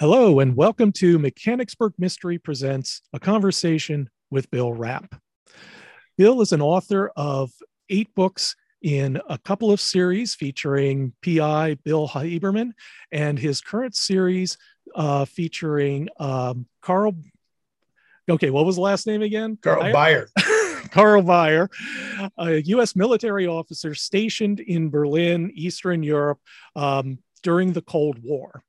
Hello, and welcome to Mechanicsburg Mystery Presents a conversation with Bill Rapp. Bill is an author of eight books in a couple of series featuring PI Bill Habermann and his current series uh, featuring um, Karl. Okay, what was the last name again? Karl Baier. Karl Baier, a U.S. military officer stationed in Berlin, Eastern Europe um, during the Cold War.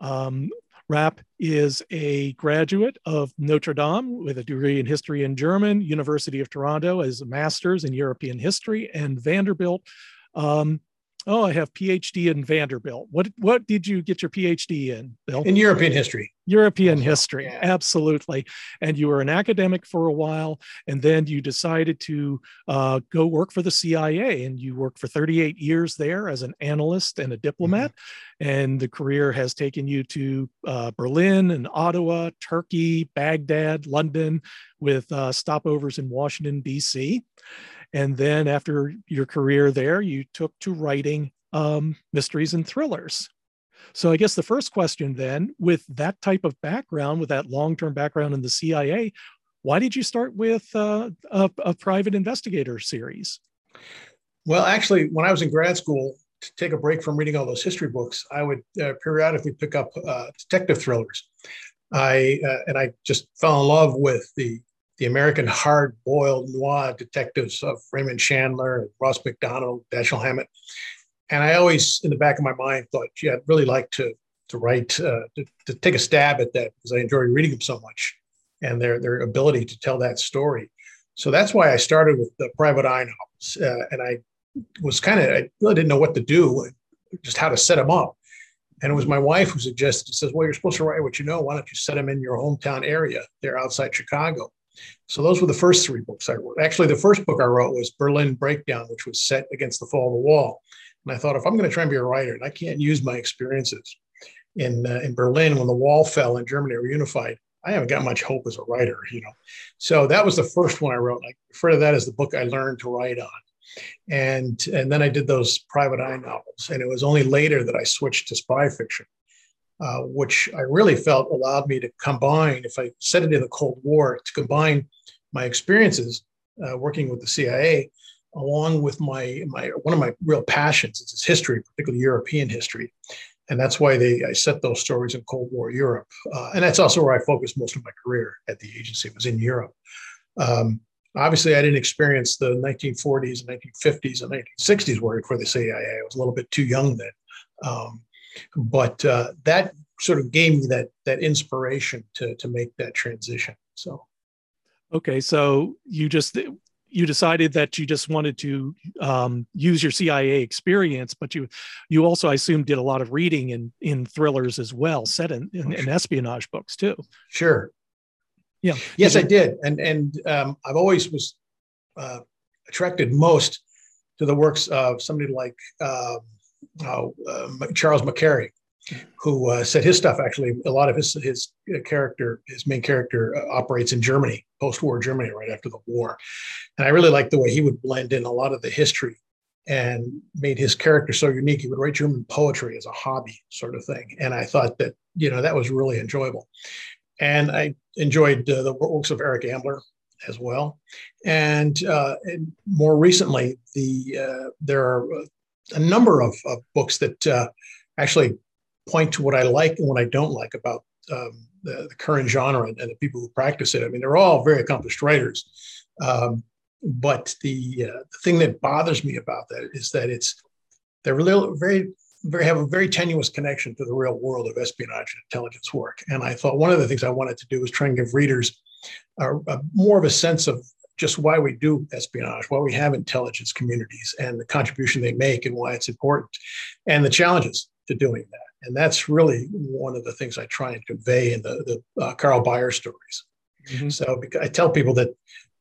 Um, Rapp is a graduate of Notre Dame with a degree in history and German, University of Toronto as a master's in European history, and Vanderbilt um, Oh, I have PhD in Vanderbilt. What what did you get your PhD in, Bill? In European history. European history, yeah. absolutely. And you were an academic for a while, and then you decided to uh, go work for the CIA, and you worked for 38 years there as an analyst and a diplomat. Mm-hmm. And the career has taken you to uh, Berlin and Ottawa, Turkey, Baghdad, London, with uh, stopovers in Washington D.C. And then after your career there, you took to writing um, mysteries and thrillers. So I guess the first question then, with that type of background, with that long-term background in the CIA, why did you start with uh, a, a, private investigator series? Well, actually, when I was in grad school, to take a break from reading all those history books, I would uh, periodically pick up uh, detective thrillers. I uh, and I just fell in love with the the American hard-boiled noir detectives of Raymond Chandler, Ross Macdonald, Dashiell Hammett. And I always, in the back of my mind, thought, yeah, I'd really like to to write, uh, to, to, take a stab at that because I enjoy reading them so much and their their ability to tell that story. So that's why I started with the private eye novels, uh, and I was kind of I really didn't know what to do, just how to set them up. And it was my wife who suggested, says, "Well, you're supposed to write what you know. Why don't you set them in your hometown area? They're outside Chicago." So those were the first three books I wrote. Actually, the first book I wrote was Berlin Breakdown, which was set against the fall of the wall. And I thought, if I'm going to try and be a writer, and I can't use my experiences in uh, in Berlin when the wall fell and Germany reunified, I haven't got much hope as a writer, you know. So that was the first one I wrote. I refer to that as the book I learned to write on. And and then I did those private eye novels. And it was only later that I switched to spy fiction. Uh, which I really felt allowed me to combine, if I set it in the Cold War, to combine my experiences uh, working with the CIA along with my my one of my real passions is history, particularly European history, and that's why they I set those stories in Cold War Europe, uh, and that's also where I focused most of my career at the agency was in Europe. Um, obviously, I didn't experience the 1940s and 1950s and 1960s working for the CIA. I was a little bit too young then. Um, but uh, that sort of gave me that that inspiration to to make that transition. So, okay, so you just you decided that you just wanted to um, use your CIA experience, but you you also, I assume, did a lot of reading in in thrillers as well, set in, in, in espionage books too. Sure. Yeah. Yes, I did, and and um, I've always was uh, attracted most to the works of somebody like. Uh, uh, Charles McCarry, who uh, said his stuff actually a lot of his his character his main character uh, operates in Germany post-war Germany right after the war, and I really liked the way he would blend in a lot of the history and made his character so unique. He would write German poetry as a hobby sort of thing, and I thought that you know that was really enjoyable, and I enjoyed uh, the works of Eric Ambler as well, and, uh, and more recently the uh, there are a number of, of books that uh, actually point to what I like and what I don't like about um, the, the, current genre and, the people who practice it. I mean, they're all very accomplished writers. Um, but the, uh, the thing that bothers me about that is that it's they're very very have a very tenuous connection to the real world of espionage and intelligence work. And I thought one of the things I wanted to do was try and give readers a, a more of a sense of just why we do espionage, why we have intelligence communities and the contribution they make and why it's important and the challenges to doing that. And that's really one of the things I try and convey in the, the uh, Karl Baier stories. Mm-hmm. So I tell people that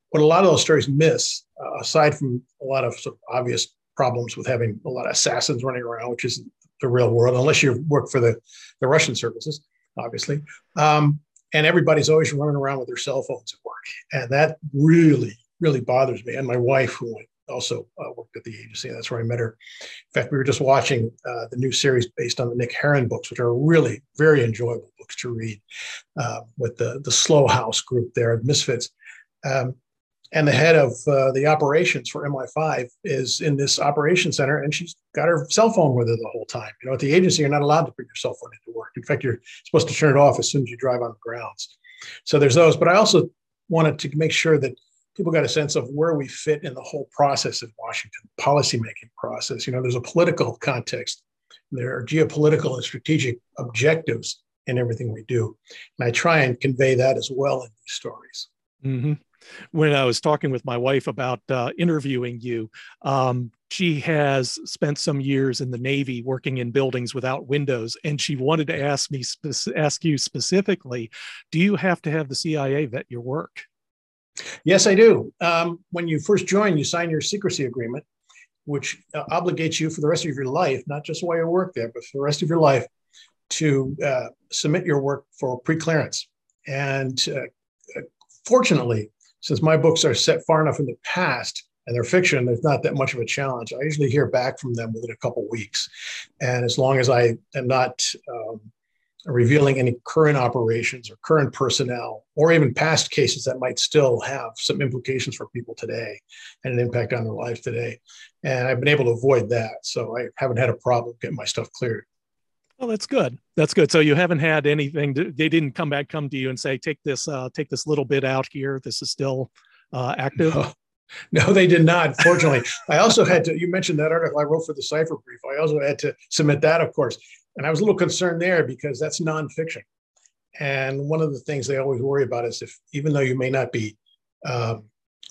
what a lot of those stories miss, uh, aside from a lot of, sort of obvious problems with having a lot of assassins running around, which isn't the real world, unless you work for the, the Russian services, obviously. Um, and everybody's always running around with their cell phones at work and that really really bothers me and my wife who also uh, worked at the agency. That's where I met her. In fact, we were just watching uh, the new series based on the Mick Herron books, which are really very enjoyable books to read uh, with the, the Slough House group there, at Misfits. Um, and the head of uh, the operations for MI5 is in this operation center, and she's got her cell phone with her the whole time. You know, at the agency, you're not allowed to bring your cell phone into work. In fact, you're supposed to turn it off as soon as you drive on the grounds. So there's those. But I also wanted to make sure that people got a sense of where we fit in the whole process in Washington, policymaking process. You know, there's a political context, there are geopolitical and strategic objectives in everything we do, and I try and convey that as well in these stories. Mm-hmm when I was talking with my wife about uh, interviewing you, um, she has spent some years in the Navy working in buildings without windows, and she wanted to ask me spe- ask you specifically, do you have to have the CIA vet your work? Yes, I do. Um, when you first join, you sign your secrecy agreement, which uh, obligates you for the rest of your life, not just while you work there, but for the rest of your life, to uh, submit your work for pre-clearance. And uh, fortunately, since my books are set far enough in the past and they're fiction, there's not that much of a challenge. I usually hear back from them within a couple weeks. And as long as I am not um, revealing any current operations or current personnel or even past cases that might still have some implications for people today and an impact on their lives today. And I've been able to avoid that. So I haven't had a problem getting my stuff cleared. Oh, that's good. That's good. So you haven't had anything. To, they didn't come back, come to you and say, "Take this, uh, take this little bit out here. This is still uh, active." No. no, they did not. Fortunately, I also had to. You mentioned that article I wrote for the Cipher Brief. I also had to submit that, of course, and I was a little concerned there because that's nonfiction. And one of the things they always worry about is if, even though you may not be um,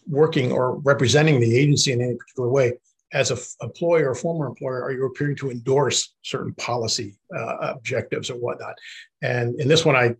working or representing the agency in any particular way, as an employer or former employer, are you appearing to endorse certain policy uh, objectives or whatnot? And in this one, I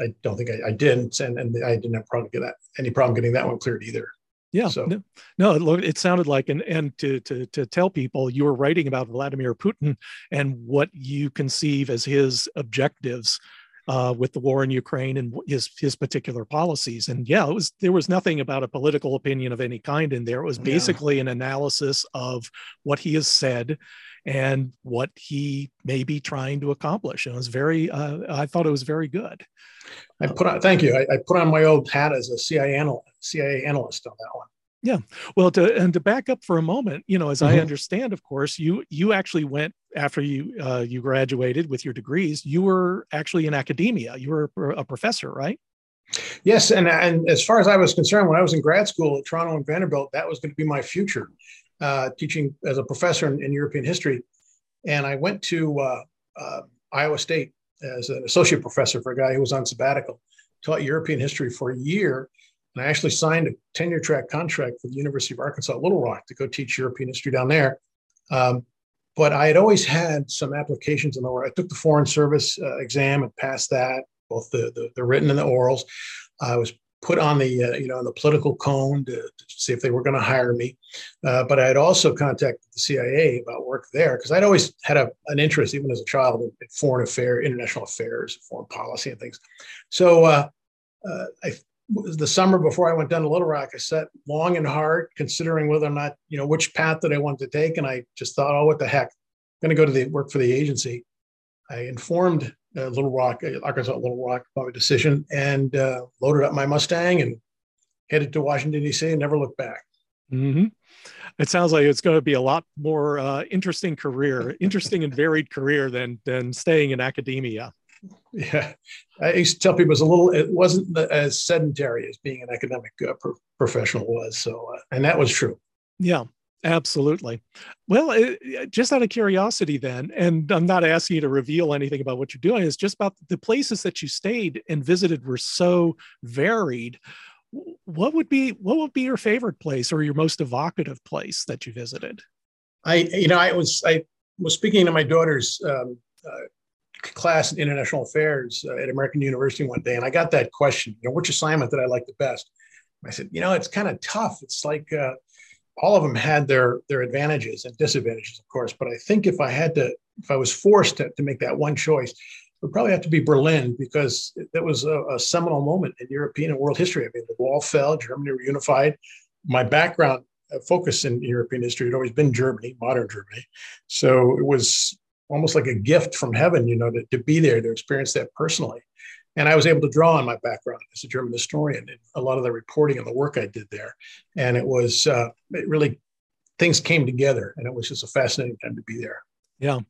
I don't think I, I didn't, and, and I didn't have problem get that, any problem getting that one cleared either. Yeah. So no, no it, it sounded like and and to to to tell people you were writing about Vladimir Putin and what you conceive as his objectives uh, with the war in Ukraine and his his particular policies. And yeah, it was there was nothing about a political opinion of any kind in there. It was basically yeah. an analysis of what he has said and what he may be trying to accomplish. And it was very, uh, I thought it was very good. I put on, thank you. I, I put on my old hat as a CIA analyst, CIA analyst on that one. Yeah. Well, to and to back up for a moment, you know, as mm-hmm. I understand, of course, you you actually went after you uh, you graduated with your degrees. You were actually in academia. You were a professor, right? Yes, and and as far as I was concerned, when I was in grad school at Toronto and Vanderbilt, that was going to be my future, uh, teaching as a professor in, in, European history. And I went to uh, uh Iowa State as an associate professor for a guy who was on sabbatical, taught European history for a year and I actually signed a tenure track contract for the University of Arkansas Little Rock to go teach European history down there. Um, but I had always had some applications in the way I took the Foreign Service uh, exam and passed that, both the, the, the written and the orals. I was put on the uh, you know on the political cone to, to see if they were going to hire me. Uh, but I had also contacted the CIA about work there because I'd always had a, an interest, even as a child, in, in foreign affairs, international affairs, foreign policy, and things. So uh, uh I the summer before I went down to Little Rock, I sat long and hard considering whether or not, you know, which path that I wanted to take. And I just thought, oh, what the heck? I'm going to go to the work for the agency. I informed uh, Little Rock, uh, Arkansas Little Rock about my decision and uh, loaded up my Mustang and headed to Washington, D.C. and never looked back. Mm-hmm. It sounds like it's going to be a lot more uh, interesting career, interesting and varied career than than staying in academia yeah, I used to tell people it's a little. It wasn't as sedentary as being an academic uh, pro- professional was. So, uh, and that was true. Yeah, absolutely. Well, it, just out of curiosity, then, and I'm not asking you to reveal anything about what you're doing. It's just about the places that you stayed and visited were so varied. What would be what would be your favorite place or your most evocative place that you visited? I, you know, I was I was speaking to my daughter's um, uh, class in international affairs uh, at American University one day, and I got that question, you know, which assignment did I like the best? I said, you know, it's kind of tough. It's like uh, all of them had their their advantages and disadvantages, of course. But I think if I had to, if I was forced to, to make that one choice, it would probably have to be Berlin because that was a, a seminal moment in European and world history. I mean, the wall fell, Germany reunified. My background focus in European history had always been Germany, modern Germany. So it was almost like a gift from heaven, you know, to, to be there, to experience that personally. And I was able to draw on my background as a German historian and a lot of the reporting and the work I did there. And it was, uh, it really, things came together and it was just a fascinating time to be there. Yeah.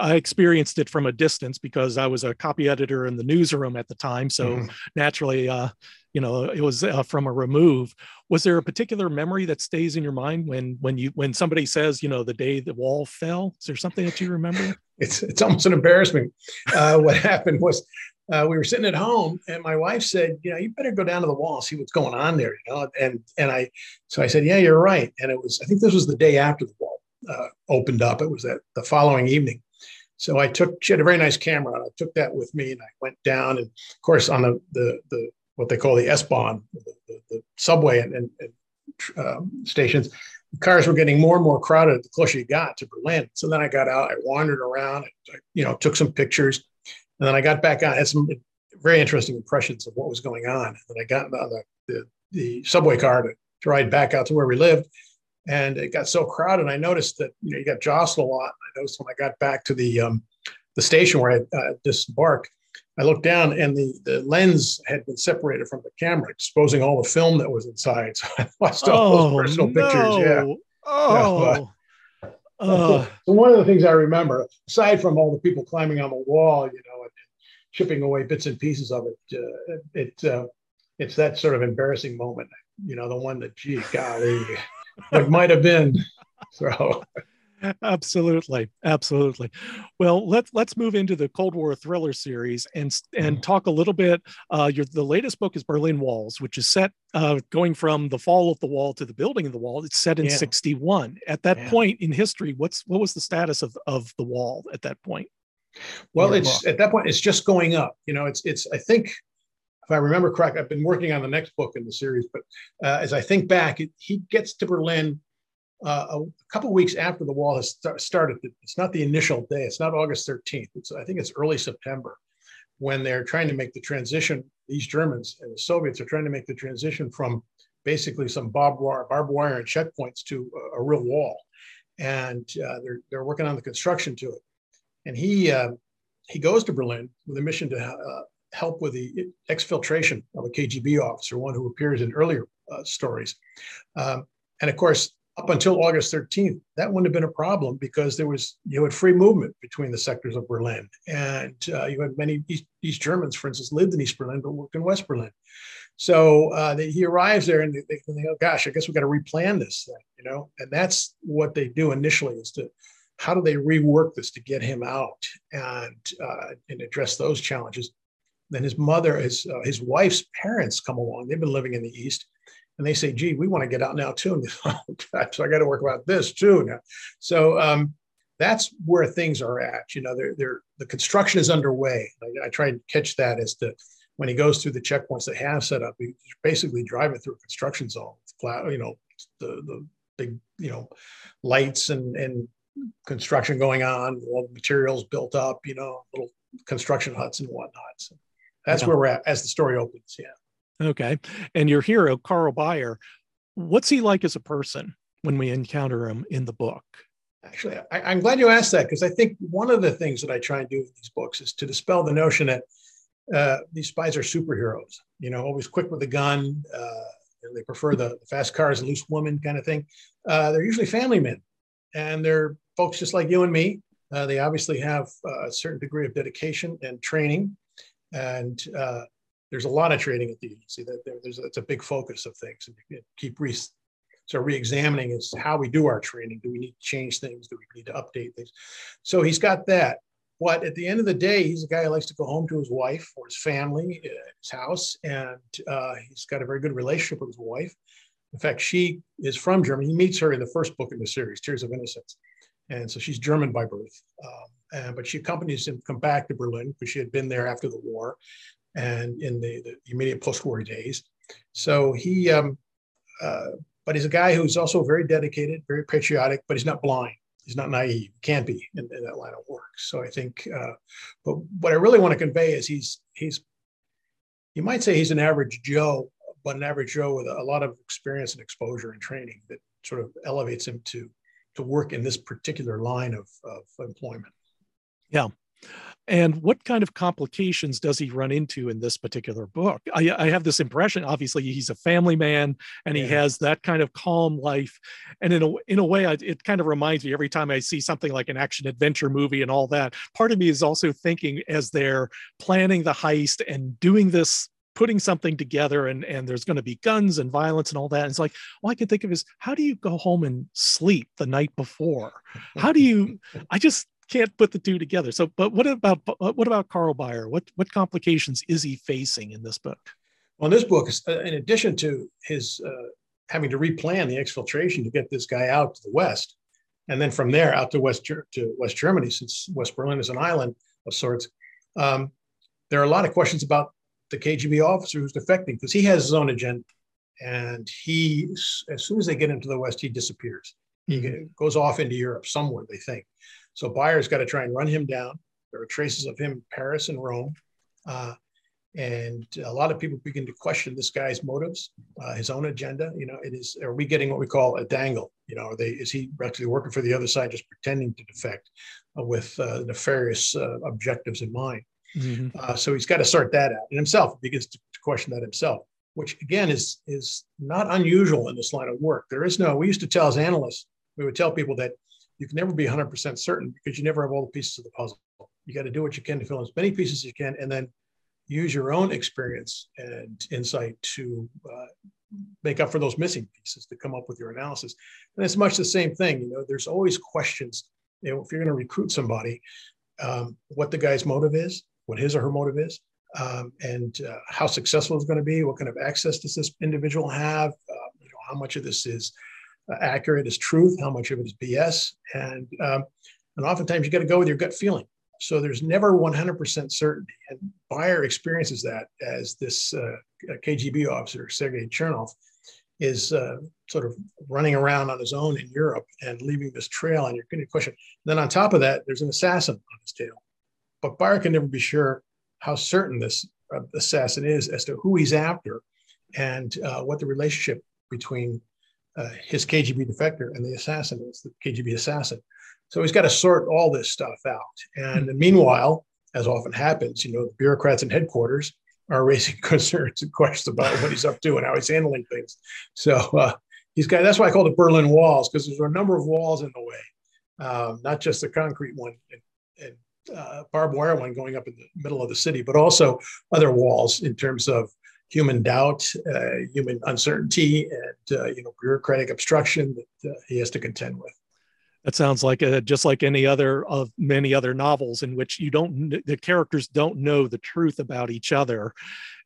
I experienced it from a distance because I was a copy editor in the newsroom at the time. So mm-hmm. naturally, uh, you know, it was uh, from a remove. Was there a particular memory that stays in your mind when when you when somebody says, you know, the day the wall fell? Is there something that you remember? It's it's almost an embarrassment. Uh, what happened was uh, we were sitting at home and my wife said, you know, you better go down to the wall see what's going on there, you know. And and I so I said, yeah, you're right. And it was I think this was the day after the wall uh, opened up. It was that the following evening. So I took, she had a very nice camera. And I took that with me and I went down. And of course, on the, the, the what they call the S-Bahn, the, the, the subway and, and, and um, stations, cars were getting more and more crowded the closer you got to Berlin. So then I got out, I wandered around, I, you know, took some pictures. And then I got back on, had some very interesting impressions of what was going on. And then I got on the, the, the subway car to, to ride back out to where we lived and it got so crowded. I noticed that you know you got jostled a lot. I noticed when I got back to the um, the station where I uh, disembarked, I looked down and the the lens had been separated from the camera, exposing all the film that was inside. So I lost all oh, those personal no. pictures. Yeah. Oh. uh, uh. So one of the things I remember, aside from all the people climbing on the wall, you know, and, chipping away bits and pieces of it, uh, it uh, it's that sort of embarrassing moment. You know, the one that, gee, golly what might have been. So absolutely absolutely well let's let's move into the cold war thriller series and and mm-hmm. talk a little bit uh your the latest book is berlin walls which is set uh going from the fall of the wall to the building of the wall it's set in yeah. 61 at that yeah. point in history what's what was the status of of the wall at that point well it's at that point it's just going up you know it's it's i think if I remember correct, I've been working on the next book in the series, but uh, as I think back, it, he gets to Berlin uh, a couple weeks after the wall has st- started. It's not the initial day. It's not August 13th. It's, I think it's early September when they're trying to make the transition. These Germans and the Soviets are trying to make the transition from basically some barbed wire, barbed wire and checkpoints to a, a real wall, and uh, they're they're working on the construction to it. And he uh, he goes to Berlin with a mission to uh, help with the exfiltration of a KGB officer, one who appears in earlier uh, stories. Um, and of course, up until August 13th, that wouldn't have been a problem because there was you had free movement between the sectors of Berlin, and uh, you had many East, East, Germans, for instance, lived in East Berlin but worked in West Berlin. So uh, they, he arrives there, and they, they think, "Oh gosh, I guess we've got to replan this thing," you know. And that's what they do initially is to how do they rework this to get him out and uh, and address those challenges then his mother, his uh, his wife's parents come along. They've been living in the East, and they say, "Gee, we want to get out now too." Oh, so I got to work about this too now. So um, that's where things are at. You know, they're, they're, the construction is underway. I, I try and catch that as to when he goes through the checkpoints they have set up. He's basically driving through a construction zone. Flat, you know, the the big you know lights and and construction going on, all the materials built up. You know, little construction huts and whatnot. So that's yeah. where we're at as the story opens. Yeah. Okay. And your hero, Karl Baier, what's he like as a person when we encounter him in the book? Actually, I, am glad you asked that because I think one of the things that I try and do with these books is to dispel the notion that uh, these spies are superheroes, you know, always quick with a gun. Uh, they prefer the, fast cars and loose women kind of thing. Uh, they're usually family men and they're folks just like you and me. Uh, they obviously have a certain degree of dedication and training and uh, there's a lot of training at the agency. That there, there's it's a big focus of things, and keep re so re-examining is how we do our training. Do we need to change things? Do we need to update things? So he's got that. But at the end of the day, he's a guy who likes to go home to his wife or his family, uh, his house, and uh, he's got a very good relationship with his wife. In fact, she is from Germany. He meets her in the first book in the series, Tears of Innocence, and so she's German by birth. Um, uh, but she accompanies him come back to Berlin because she had been there after the war and in the, the immediate post-war days. So he, um, uh, but he's a guy who's also very dedicated, very patriotic, but he's not blind. He's not naive. Can't be in, in that line of work. So I think, uh, but what I really want to convey is he's he's you might say he's an average Joe, but an average Joe with a lot of experience and exposure and training that sort of elevates him to to work in this particular line of, of employment. Yeah. And what kind of complications does he run into in this particular book? I, I have this impression. Obviously, he's a family man, and he has that kind of calm life. And in a in a way, I, it kind of reminds me every time I see something like an action adventure movie and all that. Part of me is also thinking as they're planning the heist and doing this putting something together and and there's going to be guns and violence and all that and it's like all i can think of is how do you go home and sleep the night before how do you i just can't put the two together. So, but what about what about Karl Baier? What what complications is he facing in this book? Well, in this book, uh, in addition to his uh, having to replan the exfiltration to get this guy out to the west, and then from there out to west to West Germany, since West Berlin is an island of sorts, um, there are a lot of questions about the KGB officer who's defecting because he has his own agenda, and he as soon as they get into the west, he disappears. He mm-hmm. goes off into Europe somewhere, they think. So Baier's got to try and run him down. There are traces of him in Paris and Rome. Uh, and a lot of people begin to question this guy's motives, uh, his own agenda. You know, it is, are we getting what we call a dangle? You know, are they, is he actually working for the other side, just pretending to defect uh, with uh, nefarious uh, objectives in mind? Mm-hmm. Uh, so he's got to sort that out. And himself begins to, to question that himself, which again is, is not unusual in this line of work. There is no, we used to tell as analysts, we would tell people that you can never be 100% certain because you never have all the pieces of the puzzle. You got to do what you can to fill in as many pieces as you can, and then use your own experience and insight to uh, make up for those missing pieces to come up with your analysis. And it's much the same thing. You know, there's always questions. You know, if you're going to recruit somebody, um, what the guy's motive is, what his or her motive is, um, and uh, how successful it's going to be. What kind of access does this individual have? Uh, you know, how much of this is accurate is truth, how much of it is BS, and um, and oftentimes you got to go with your gut feeling. So there's never 100% certainty, and Baier experiences that as this uh, KGB officer Sergei Chernov is uh, sort of running around on his own in Europe and leaving this trail, and you're going to question. Then on top of that, there's an assassin on his tail, but Baier can never be sure how certain this uh, assassin is as to who he's after and uh, what the relationship between uh, his KGB defector and the assassin is the KGB assassin. So he's got to sort all this stuff out. And mm-hmm. meanwhile, as often happens, you know, the bureaucrats in headquarters are raising concerns and questions about what he's up to and how he's handling things. So uh, he's got that's why I call it Berlin walls because there's a number of walls in the way, um, not just the concrete one and, and uh, barbed wire one going up in the middle of the city, but also other walls in terms of human doubt, uh, human uncertainty, and uh, you know bureaucratic obstruction that uh, he has to contend with. That sounds like a, just like any other of many other novels in which you don't the characters don't know the truth about each other,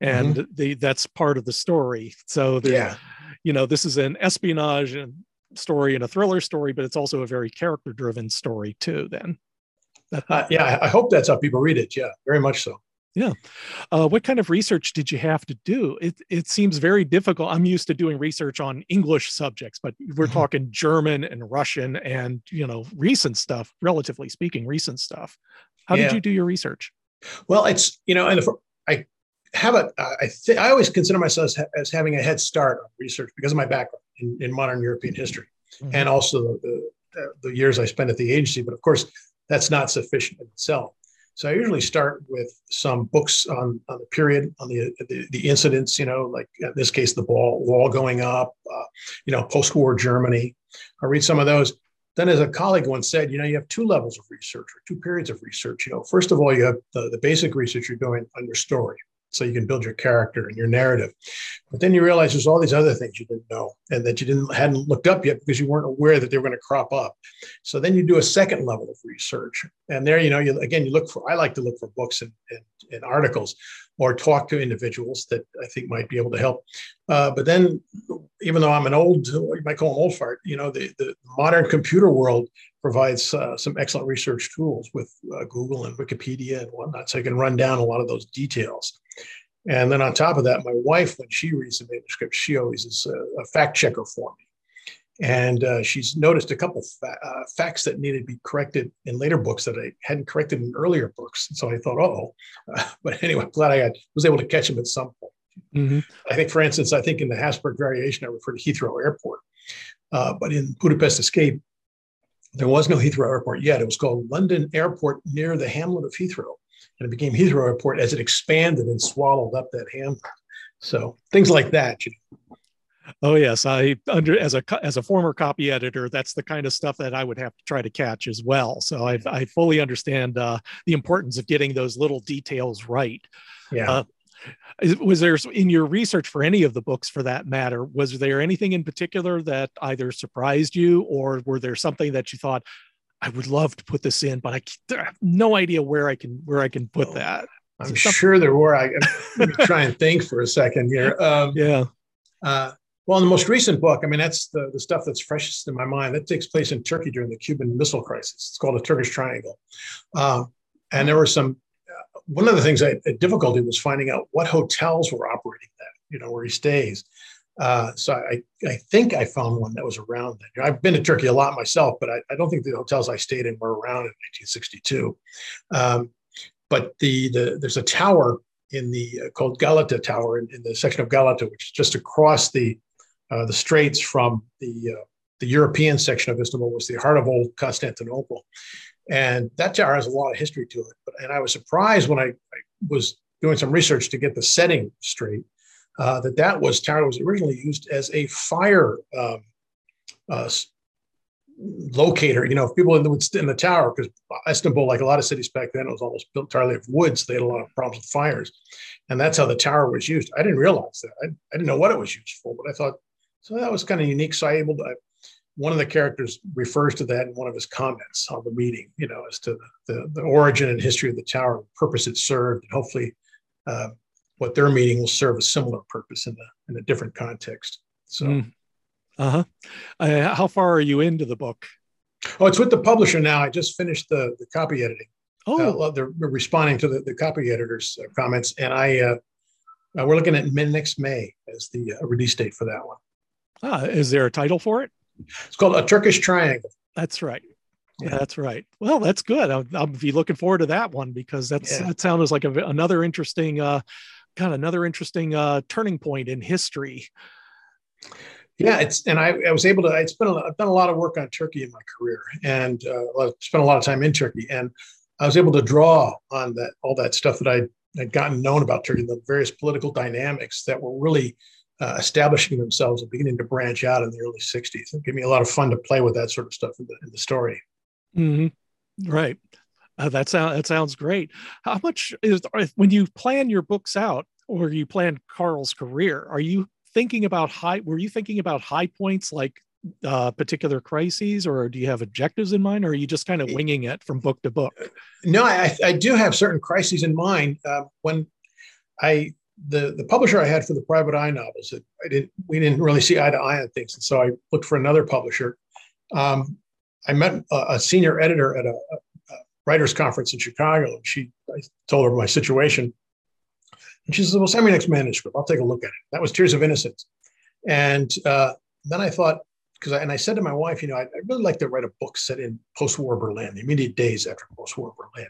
and mm-hmm. the, that's part of the story. So yeah, you know this is an espionage story and a thriller story, but it's also a very character driven story too. Then. Uh, yeah, I hope that's how people read it. Yeah, very much so. Yeah. Uh, what kind of research did you have to do? It, it seems very difficult. I'm used to doing research on English subjects, but we're mm-hmm. talking German and Russian and, you know, recent stuff, relatively speaking, recent stuff. How yeah. did you do your research? Well, it's, you know, and the, I have a, I, th- I always consider myself as, as, having a head start on research because of my background in, in modern European history mm-hmm. and also the, the, the years I spent at the agency. But of course, that's not sufficient in itself. So I usually start with some books on, on the period, on the, the, the incidents, you know, like in this case, the wall, wall going up, uh, you know, post-war Germany. I read some of those. Then as a colleague once said, you know, you have two levels of research or two periods of research. You know, first of all, you have the, the basic research you're doing on your story so you can build your character and your narrative. But then you realize there's all these other things you didn't know and that you didn't hadn't looked up yet because you weren't aware that they were going to crop up. So then you do a second level of research, and there you know you again you look for. I like to look for books and, and, and articles or talk to individuals that I think might be able to help. Uh, but then, even though I'm an old, you might call them old fart, you know, the, the modern computer world provides uh, some excellent research tools with uh, Google and Wikipedia and whatnot, so I can run down a lot of those details. And then on top of that, my wife, when she reads the manuscript, she always is a, a fact checker for me. And uh, she's noticed a couple fa- uh, facts that needed to be corrected in later books that I hadn't corrected in earlier books. So I thought, oh, uh, but anyway, I'm glad I got, was able to catch them at some point. Mm-hmm. I think, for instance, I think in the Habsburg variation, I refer to Heathrow Airport. Uh, but in Budapest Escape, there was no Heathrow Airport yet. It was called London Airport near the hamlet of Heathrow. And it became Heathrow Airport as it expanded and swallowed up that hamlet. So things like that. You know. Oh yes, I under as a as a former copy editor, that's the kind of stuff that I would have to try to catch as well. So I I fully understand uh, the importance of getting those little details right. Yeah. Uh, was there in your research for any of the books for that matter was there anything in particular that either surprised you or were there something that you thought i would love to put this in but i, I have no idea where i can where i can put oh, that i'm sure there were i let me try and think for a second here um, yeah uh, well, in the most recent book, I mean, that's the, the stuff that's freshest in my mind. That takes place in Turkey during the Cuban Missile Crisis. It's called a Turkish Triangle. Uh, and there were some, uh, one of the things I had difficulty was finding out what hotels were operating that, you know, where he stays. Uh, so I, I think I found one that was around then. I've been to Turkey a lot myself, but I, I, don't think the hotels I stayed in were around in 1962. Um, but the, the there's a tower in the uh, called Galata Tower in, in, the section of Galata, which is just across the uh, the straits from the uh, the European section of Istanbul was the heart of old Constantinople, and that tower has a lot of history to it. But and I was surprised when I, I was doing some research to get the setting straight uh, that that was tower was originally used as a fire um, uh, locator. You know, people in the, in the tower, because Istanbul, like a lot of cities back then, it was almost built entirely of wood, so they had a lot of problems with fires, and that's how the tower was used. I didn't realize that. I, I didn't know what it was used for, but I thought so that was kind of unique. So I able to, I, one of the characters refers to that in one of his comments on the meeting, you know, as to the, the, the origin and history of the tower, the purpose it served, and hopefully uh, what their meeting will serve a similar purpose in, the, in a different context. So, mm. uh-huh. Uh, how far are you into the book? Oh, it's with the publisher now. I just finished the, the copy editing. Oh, uh, they're responding to the, the copy editor's uh, comments, and I uh, uh, we're looking at mid next May as the uh, release date for that one. Ah, is there a title for it? It's called A Turkish Triangle. That's right. Yeah. That's right. Well, that's good. I'll, I'll, be looking forward to that one because that's yeah. that sounds like a, another interesting, uh, kind of another interesting uh, turning point in history. Yeah, it's and I, I was able to. I spent a, I've done a lot of work on Turkey in my career, and uh, spent a lot of time in Turkey, and I was able to draw on that all that stuff that I had gotten known about Turkey, the various political dynamics that were really uh, establishing themselves and beginning to branch out in the early 60s. It gave me a lot of fun to play with that sort of stuff in the, in the story. Mm-hmm. Right. Uh, that, sound, that sounds great. How much is, when you plan your books out or you plan Karl's career, are you thinking about high, were you thinking about high points like uh, particular crises or do you have objectives in mind or are you just kind of winging it from book to book no i, I do have certain crises in mind uh, when i the the publisher I had for the private eye novels, it, I didn't we didn't really see eye to eye on things, and so I looked for another publisher. Um, I met a, a, senior editor at a, writers conference in Chicago, and she I told her my situation, and she says, "Well, send me next manuscript. I'll take a look at it." That was Tears of Innocence, and uh, then I thought because and I said to my wife, you know, I'd, I'd really like to write a book set in post-war Berlin, the immediate days after post-war Berlin.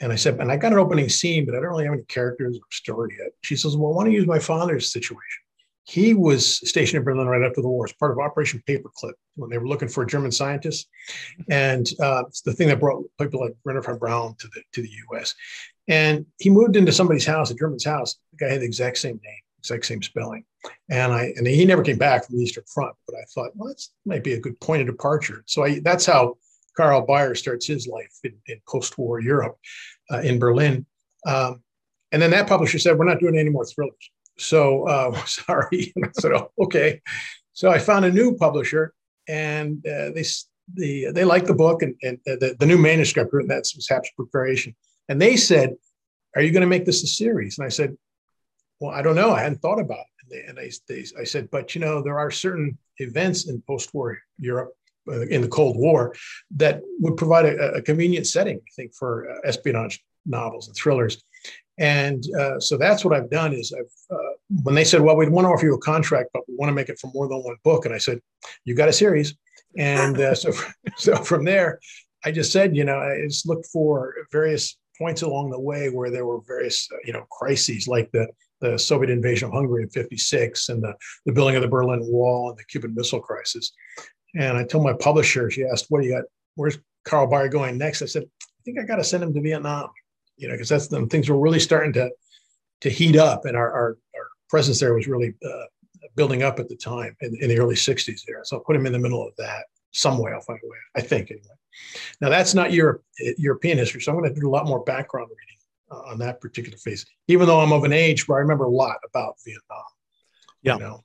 And I said, and I got an opening scene, but I don't really have any characters or story yet. She says, well, I want to use my father's situation. He was stationed in Berlin right after the war as part of Operation Paperclip when they were looking for German scientists. And uh, it's the thing that brought people like Wernher von Braun to the, to the US. And he moved into somebody's house, a German's house. The guy had the exact same name, exact same spelling. And I and he never came back from the Eastern Front. But I thought, well, that might be a good point of departure. So I, that's how Karl Baier starts his life in, in post-war Europe uh, in Berlin. Um, and then that publisher said, "We're not doing any more thrillers." So uh, sorry. I oh, "Okay." So I found a new publisher, and uh, they the they liked the book and, and uh, the, the new manuscript and that's was Habsburg variation, and they said, "Are you going to make this a series?" And I said, "Well, I don't know. I hadn't thought about it." And, they, and they, they, I said, "But you know, there are certain events in post-war Europe uh, in the Cold War that would provide a, a convenient setting, I think, for uh, espionage novels and thrillers. And uh, so that's what I've done is I've, uh, when they said, well, we want to offer you a contract, but we want to make it for more than one book. And I said, you got a series. And uh, so, so from there, I just said, you know, I just looked for various points along the way where there were various, uh, you know, crises like the the Soviet invasion of Hungary in 56 and the, the building of the Berlin Wall and the Cuban Missile Crisis. And I told my publisher, she asked, What do you got? Where's Karl Baier going next? I said, I think I got to send him to Vietnam, you know, because that's the things were really starting to to heat up, and our our, our presence there was really uh, building up at the time in, in, the early 60s there. So I'll put him in the middle of that some way. I'll find a way, I think, anyway. Now, that's not Europe, European history. So I'm going to do a lot more background reading uh, on that particular phase, even though I'm of an age where I remember a lot about Vietnam. Yeah. You know?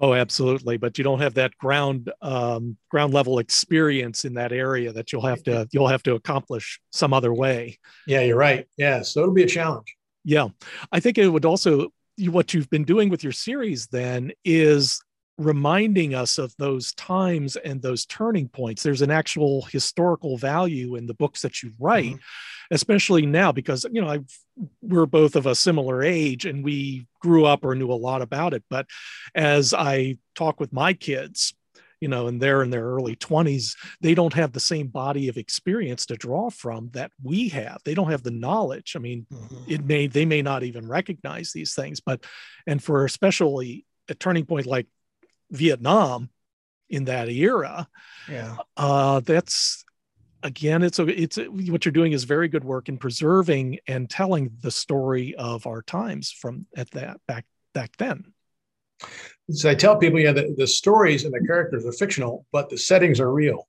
Oh, absolutely. But you don't have that ground um, ground level experience in that area that you'll have to you'll have to accomplish some other way. Yeah, you're right. Yeah, so it'll be a challenge. Yeah, I think it would also what you've been doing with your series then is reminding us of those times and those turning points. There's an actual historical value in the books that you write, mm-hmm. especially now because you know I've, we're both of a similar age and we grew up or knew a lot about it. But as I talk with my kids, you know, and they're in their early 20s, they don't have the same body of experience to draw from that we have. They don't have the knowledge. I mean, mm-hmm. it may they may not even recognize these things, but and for especially a turning point like Vietnam in that era, yeah, uh, that's again, it's a, it's a, what you're doing is very good work in preserving and telling the story of our times from at that back back then. So I tell people, yeah, the, the stories and the characters are fictional, but the settings are real.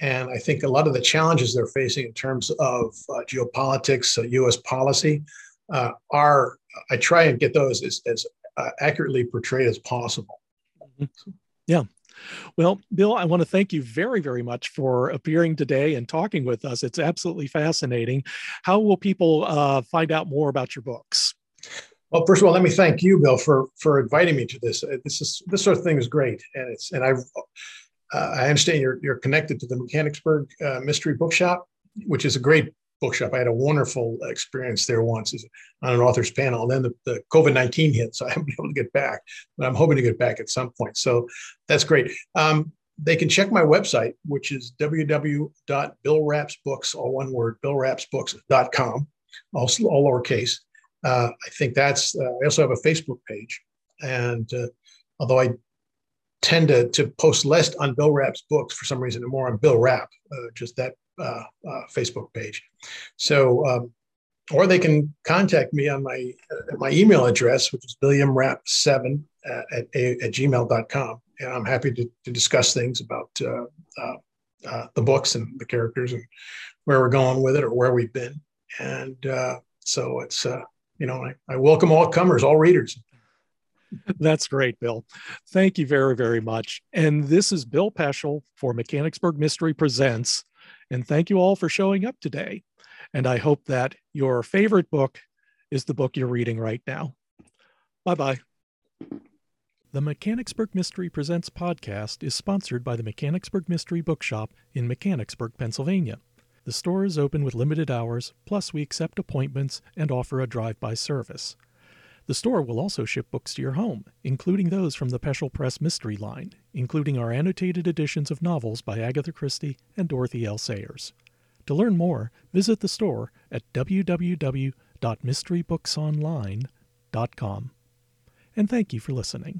And I think a lot of the challenges they're facing in terms of uh, geopolitics, uh, U.S. policy, uh, are I try and get those as, as uh, accurately portrayed as possible. Mm-hmm. Yeah. Well, Bill, I want to thank you very, very much for appearing today and talking with us. It's absolutely fascinating. How will people uh, find out more about your books? Well, first of all, let me thank you, Bill, for for inviting me to this. Uh, this is this sort of thing is great, and it's and I uh, I understand you're you're connected to the Mechanicsburg uh, Mystery Bookshop, which is a great bookshop. I had a wonderful experience there once on an author's panel, and then the, the COVID nineteen hit, so I haven't been able to get back, but I'm hoping to get back at some point. So that's great. Um, they can check my website, which is www.billrapsbooks, all one word, billrapsbooks.com, all, all lowercase. Uh, I think that's, uh, I also have a Facebook page. And uh, although I tend to, to post less on Bill Rapp's books for some reason and more on Bill Rapp, uh, just that uh, uh, Facebook page. So, um, or they can contact me on my my email address, which is williamrapp7 at, at, at gmail.com. And I'm happy to, to discuss things about the books and the characters and where we're going with it or where we've been. And so it's you know, I, I welcome all comers, all readers. That's great, Bill. Thank you very, very much. And this is Bill Peschel for Mechanicsburg Mystery Presents. And thank you all for showing up today. And I hope that your favorite book is the book you're reading right now. Bye bye. The Mechanicsburg Mystery Presents podcast is sponsored by the Mechanicsburg Mystery Bookshop in Mechanicsburg, Pennsylvania. The store is open with limited hours, plus, we accept appointments and offer a drive by service. The store will also ship books to your home, including those from the Peschel Press Mystery line, including our annotated editions of novels by Agatha Christie and Dorothy L. Sayers. To learn more, visit the store at www.mysterybooksonline.com. And thank you for listening.